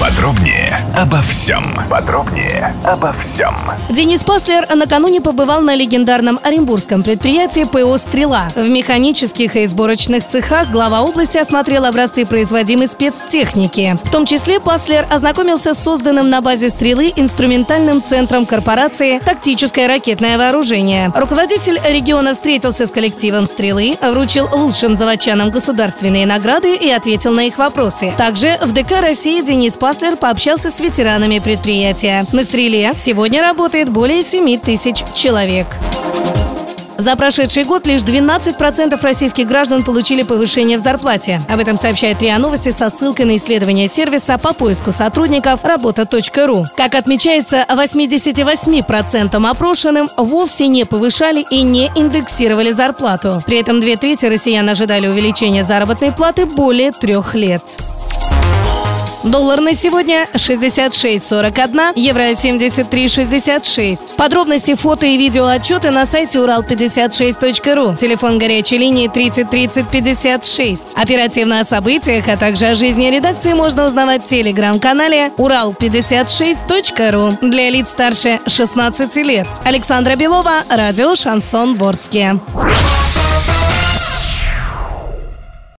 Подробнее обо всем. Подробнее обо всем. Денис Паслер накануне побывал на легендарном оренбургском предприятии ПО «Стрела». В механических и сборочных цехах глава области осмотрел образцы производимой спецтехники. В том числе Паслер ознакомился с созданным на базе «Стрелы» инструментальным центром корпорации «Тактическое ракетное вооружение». Руководитель региона встретился с коллективом «Стрелы», вручил лучшим заводчанам государственные награды и ответил на их вопросы. Также в ДК России Денис Паслер пообщался с ветеранами предприятия. На «Стреле» сегодня работает более 7 тысяч человек. За прошедший год лишь 12% российских граждан получили повышение в зарплате. Об этом сообщает РИА Новости со ссылкой на исследование сервиса по поиску сотрудников работа.ру. Как отмечается, 88% опрошенным вовсе не повышали и не индексировали зарплату. При этом две трети россиян ожидали увеличения заработной платы более трех лет. Доллар на сегодня 66.41, евро 73.66. Подробности, фото и видео отчеты на сайте урал56.ру. Телефон горячей линии 30 30 56. Оперативно о событиях, а также о жизни редакции можно узнавать в телеграм-канале урал56.ру для лиц старше 16 лет. Александра Белова, радио «Шансон Ворске».